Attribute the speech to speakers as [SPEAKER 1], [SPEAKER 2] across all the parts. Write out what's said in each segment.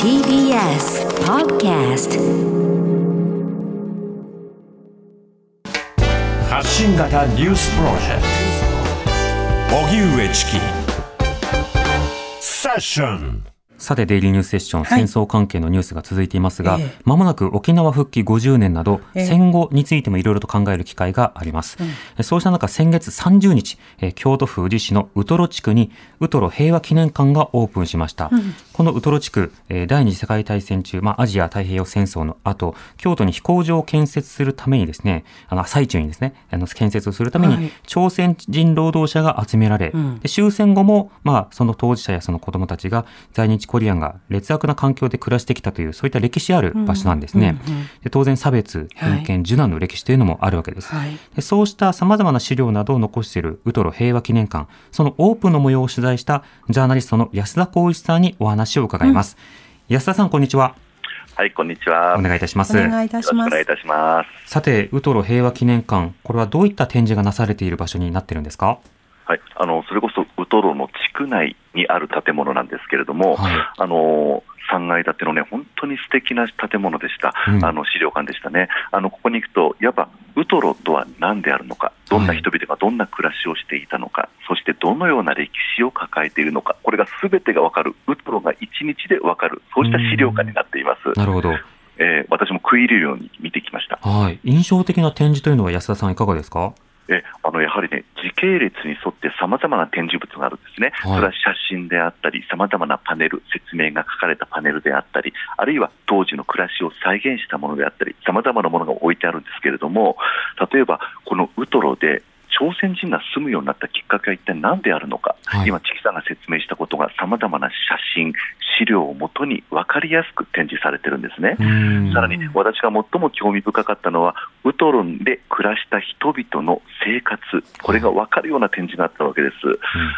[SPEAKER 1] TBS Podcast
[SPEAKER 2] 発信型ニュースプロジェクト。荻上チキセッション
[SPEAKER 3] さて、デイリーニュースセッション、
[SPEAKER 4] はい。
[SPEAKER 3] 戦争関係のニュースが続いていますが、
[SPEAKER 4] ええ。
[SPEAKER 3] まもなく沖縄復帰50年など、
[SPEAKER 4] ええ。
[SPEAKER 3] 戦後についてもいろいろと考える機会があります。そうした中、先月30日、えー京都府宇治市のウトロ地区に、ウトロ平和記念館がオープンしました。このウトロ地区、えー第二次世界大戦中、まあ、アジア太平洋戦争の後、京都に飛行場を建設するためにですね、あの、最中にですね、あの、建設をするために、
[SPEAKER 4] はい。
[SPEAKER 3] 朝鮮人労働者が集められ、
[SPEAKER 4] ん。
[SPEAKER 3] で終戦後も、まあ、その当事者やその子供たちが在日コリアンが劣悪な環境で暮らしてきたという、そういった歴史ある場所なんですね。
[SPEAKER 4] うんうんうん
[SPEAKER 3] で当然、差別、
[SPEAKER 4] はい
[SPEAKER 3] 偏見、受難の歴史というのもあるわけです。
[SPEAKER 4] はい
[SPEAKER 3] でそうした様々な資料などを残しているウトロ平和記念館、そのオープンの模様を取材したジャーナリストの安田光一さんにお話を伺います。安田さん、こんにちは。
[SPEAKER 5] はい、こんにちは。
[SPEAKER 3] お願いいたします。
[SPEAKER 4] お願いいたします
[SPEAKER 5] お願いい。たします。
[SPEAKER 3] さて、ウトロ平和記念館、これはどういった展示がなされている場所になってるんですか？
[SPEAKER 5] はい、あの、それこそウトロの地区内にある建物なんですけれども、
[SPEAKER 3] はい
[SPEAKER 5] あの、3階建てのね、本当に素敵な建物でした。
[SPEAKER 3] うん
[SPEAKER 5] あの、資料館でしたね。あの、ここに行くと、いわば、ウトロとは何であるのか、どんな人々がどんな暮らしをしていたのか、そしてどのような歴史を抱えているのか、これが全てがわかる、ウトロが一日でわかる、そうした資料館になっています。
[SPEAKER 3] なるほど。
[SPEAKER 5] えー私も食い入るように見てきました。
[SPEAKER 3] はい。印象的な展示というのは安田さんいかがですか？
[SPEAKER 5] えあのやはりね、時系列に沿ってさまざまな展示物があるんですね、
[SPEAKER 3] はい。
[SPEAKER 5] それは写真であったり、さまざまなパネル、説明が書かれたパネルであったり、あるいは当時の暮らしを再現したものであったり、さまざまなものが置いてあるんですけれども、例えばこのウトロで、朝鮮人が住むようになったきっかけは一体何であるのか、
[SPEAKER 3] はい
[SPEAKER 5] 今、チキさんが説明したことがさまざまな写真、資料をもとに分かりやすく展示されてるんですね。
[SPEAKER 3] うん
[SPEAKER 5] さらに私が最も興味深かったのは、ウトロンで暮らした人々の生活、これが分かるような展示があったわけです。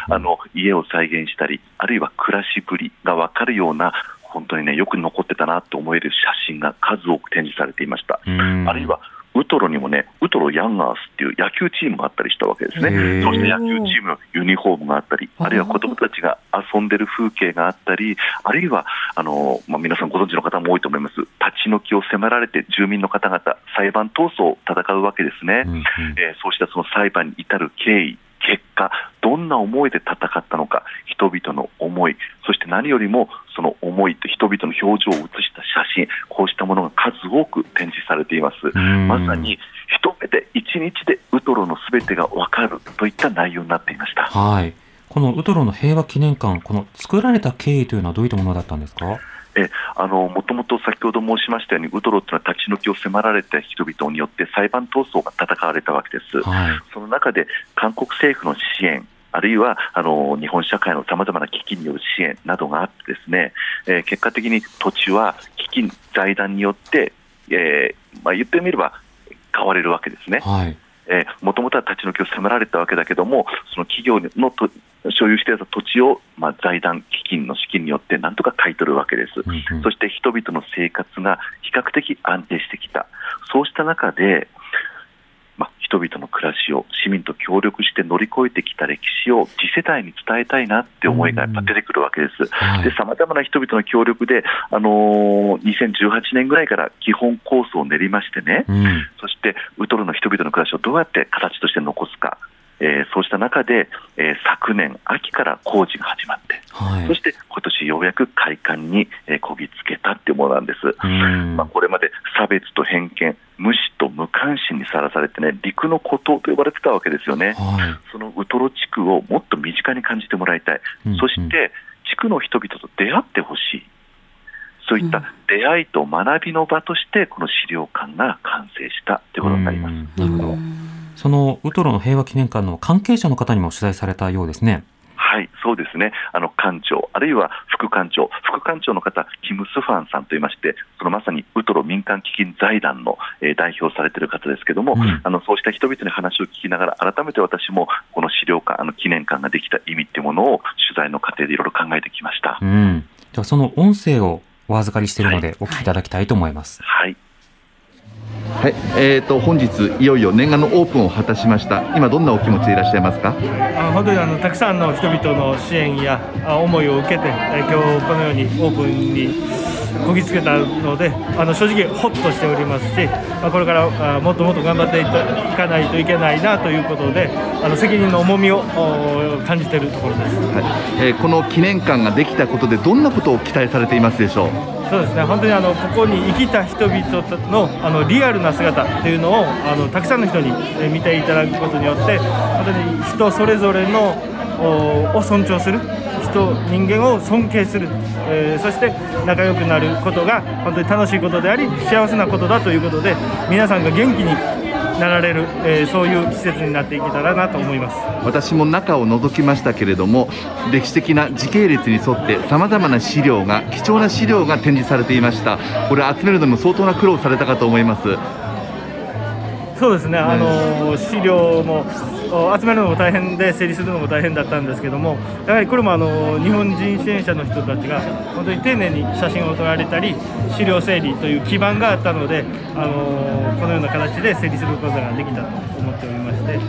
[SPEAKER 5] あの家を再現したり、あるいは暮らしぶりが分かるような、本当にね、よく残ってたなと思える写真が数多く展示されていました。
[SPEAKER 3] うん
[SPEAKER 5] あるいはウトロにもね、ウトロヤンガースっていう野球チームがあったりしたわけですね。そして野球チームのユニフォームがあったり、
[SPEAKER 4] あ
[SPEAKER 5] るいは子供たちが遊んでる風景があったり、あるいはあの、まあ、皆さんご存知の方も多いと思います、立ち退きを迫られて住民の方々、裁判闘争を戦うわけですね。
[SPEAKER 3] うんうん
[SPEAKER 5] えーそうしたその裁判に至る経緯、結果、どんな思いで戦ったのか、人々の思い、そして何よりもその思いと人々の表情を写した写真、こうしたものが数多く展示されています。
[SPEAKER 3] ん
[SPEAKER 5] まさに一目で一日でウトロのすべてがわかるといった内容になっていました。
[SPEAKER 3] はい。このウトロの平和記念館、この作られた経緯というのはどういったものだったんですか？
[SPEAKER 5] えあのもともと先ほど申しましたように、ウトロというのは立ち退きを迫られた人々によって裁判闘争が戦われたわけです。
[SPEAKER 3] はい。
[SPEAKER 5] その中で韓国政府の支援、あるいはあの日本社会のさまざまな基金による支援などがあって、ですね、えー結果的に土地は基金、財団によって、えーまあ、言ってみれば買われるわけですね。
[SPEAKER 3] はい。
[SPEAKER 5] もともとは立ち退きを迫られたわけだけども、その企業のと所有していた土地を、まあ、財団、基金の資金によってなんとか買い取るわけです。
[SPEAKER 3] うんうん
[SPEAKER 5] そして人々の生活が比較的安定してきた、そうした中で、まあ、人々の暮らしを市民と協力して乗り越えてきた歴史を次世代に伝えたいなって思いがやっぱ出てくるわけです。さまざまな人々の協力で、あのー2018年ぐらいから基本構想を練りましてね、
[SPEAKER 3] うん。
[SPEAKER 5] そしてウトロの人々の暮らしをどうやって形として残すか、えーそうした中で、えー昨年秋から工事が始まって、
[SPEAKER 3] はい。
[SPEAKER 5] そして今年ようやく開館に、えーこぎつけたっていうものなんです。
[SPEAKER 3] うん
[SPEAKER 5] まあ、これまで差別と偏見、無視関心にさらされてね、陸の孤島と呼ばれてたわけですよね。
[SPEAKER 3] はい。
[SPEAKER 5] そのウトロ地区をもっと身近に感じてもらいたい。
[SPEAKER 3] うんうん
[SPEAKER 5] そして、地区の人々と出会ってほしい。そういった出会いと学びの場として、この資料館が完成したということになります。
[SPEAKER 3] うんなるほど。そのウトロの平和記念館の関係者の方にも取材されたようですね。
[SPEAKER 5] はい、そうですね、あの館長、あるいは副館長、副館長の方、キム・スファンさんといいまして、そのまさにウトロ民間基金財団の、えー代表されている方ですけれども、
[SPEAKER 3] うん
[SPEAKER 5] あのそうした人々に話を聞きながら、改めて私もこの資料館、あの記念館ができた意味っていうものを取材の過程でいろいろ考えてきました。
[SPEAKER 3] うん。ではその音声をお預かりしているのでお聞きいただきたいと思います。
[SPEAKER 5] はい
[SPEAKER 4] はい、はいえー、と本日いよいよ念願のオープンを果たしました。今どんなお気持ちでいらっしゃいますか？
[SPEAKER 6] あ本当にあのたくさんの人々の支援や思いを受けて、え今日このようにオープンにこぎつけたのであの正直ホッとしておりますし、まあ、これからあもっともっと頑張っていかないといけないなということであの責任の重みをお感じているところです。
[SPEAKER 4] はい。えーこの記念館ができたことでどんなことを期待されていますでしょう？
[SPEAKER 6] そうですね。本当にあのここに生きた人々のあのリアルな姿っていうのをあのたくさんの人にえー見ていただくことによって本当に人それぞれのおを尊重する人人間を尊敬する、えーそして仲良くなることが本当に楽しいことであり幸せなことだということで皆さんが元気になられる、えーそういう季節になっていけたらなと思います。
[SPEAKER 4] 私も中を覗きましたけれども歴史的な時系列に沿ってさまざまな資料が貴重な資料が展示されていました。これ集めるのも相当な苦労されたかと思います。
[SPEAKER 6] そうですね、あの資料もお集めるのも大変で、整理するのも大変だったんですけども、やはりこれもあの日本人支援者の人たちが、本当に丁寧に写真を撮られたり、資料整理という基盤があったので、あのこのような形で整理することができたと思っておりまして、はい、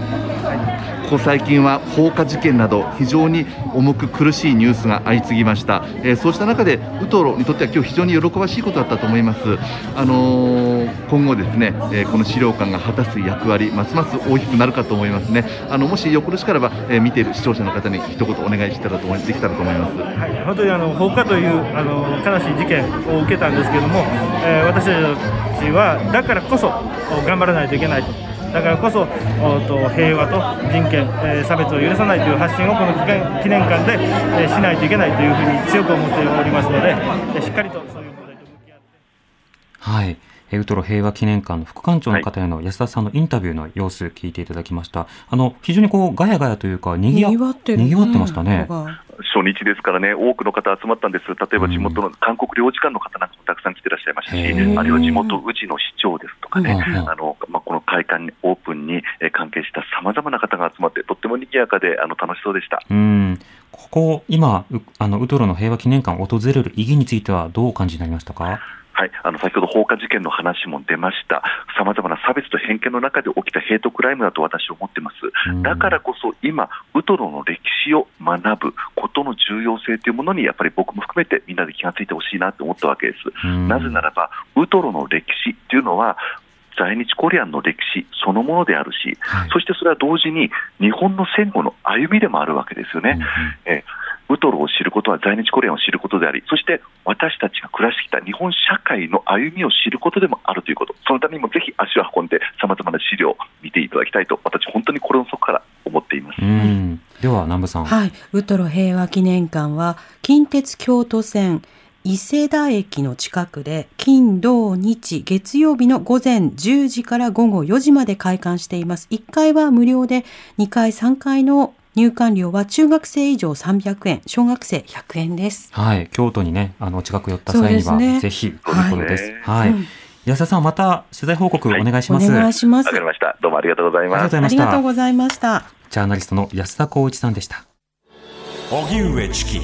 [SPEAKER 4] ここ最近は放火事件など非常に重く苦しいニュースが相次ぎました、えーそうした中でウトロにとっては今日非常に喜ばしいことだったと思います、あのー今後ですね、えーこの資料館が果たす役割ますます大きくなるかと思いますね。あのもしよろしければ、え見ている視聴者の方に一言お願いしたらと思いできたらと思います。
[SPEAKER 6] はい、本当にあの放火というあの悲しい事件を受けたんですけども、え私たちはだからこそ頑張らないといけないと。だからこそおと平和と人権、えー差別を許さないという発信をこの記念記念館で、えーしないといけないというふうに強く思っておりますので、えーしっかりとそういう問題と向き合って。
[SPEAKER 3] はい。えーウトロ平和記念館の副館長の方への安田さんのインタビューの様子聞いていただきました。あの、非常にこう、ガヤガヤというか、にぎわ、
[SPEAKER 7] 賑わってる、
[SPEAKER 3] にぎわってましたね。
[SPEAKER 7] 人が
[SPEAKER 5] 初日ですからね、多くの方集まったんです、例えば地元の韓国領事館の方なんかもたくさん来てらっしゃいましたし、あるいは地元宇治の市長ですとかね、あのまあ、この会館にオープンにえー関係したさまざまな方が集まって、とっても賑やかであの楽しそうでした。
[SPEAKER 3] うん。ここ、今、うあの、ウトロの平和記念館を訪れる意義についてはどうお感じになりましたか？
[SPEAKER 5] はい、あの先ほど放火事件の話も出ました、さまざまな差別と偏見の中で起きたヘイトクライムだと私は思ってます。
[SPEAKER 3] うん。
[SPEAKER 5] だからこそ今、ウトロの歴史を学ぶことの重要性というものに、やっぱり僕も含めてみんなで気がついてほしいなと思ったわけです。
[SPEAKER 3] うん。
[SPEAKER 5] なぜならば、ウトロの歴史っていうのは、在日コリアンの歴史そのものであるし、
[SPEAKER 3] はい。
[SPEAKER 5] そしてそれは同時に日本の戦後の歩みでもあるわけですよね。
[SPEAKER 3] うんうん。
[SPEAKER 5] えーウトロを知ることは在日コリアンを知ることであり、そして私たちが暮らしてきた日本社会の歩みを知ることでもあるということ、そのためにもぜひ足を運んで、さまざまな資料を見ていただきたいと、私、本当に心の底から思っています。
[SPEAKER 3] うん。では、南部さん。
[SPEAKER 7] はい。ウトロ平和記念館は、近鉄京都線伊勢田駅の近くで、金、土、日、月曜日の午前10時から午後4時まで開館しています。1階は無料で、2階、3階の入館料は中学生以上300円、小学生100円です。
[SPEAKER 3] はい。京都にね、あの、近く寄った際には、
[SPEAKER 7] ね
[SPEAKER 3] ぜひ、ということです。
[SPEAKER 5] はい
[SPEAKER 3] はい。
[SPEAKER 7] うん
[SPEAKER 3] 安田さん、また取材報告お願いし
[SPEAKER 7] お
[SPEAKER 3] ます。
[SPEAKER 7] 願いします。
[SPEAKER 5] わかりました。どうもありがとうございます。
[SPEAKER 7] ありがとう。ございました。
[SPEAKER 3] ジャーナリストの安田光一さんでした。
[SPEAKER 2] 荻上チキ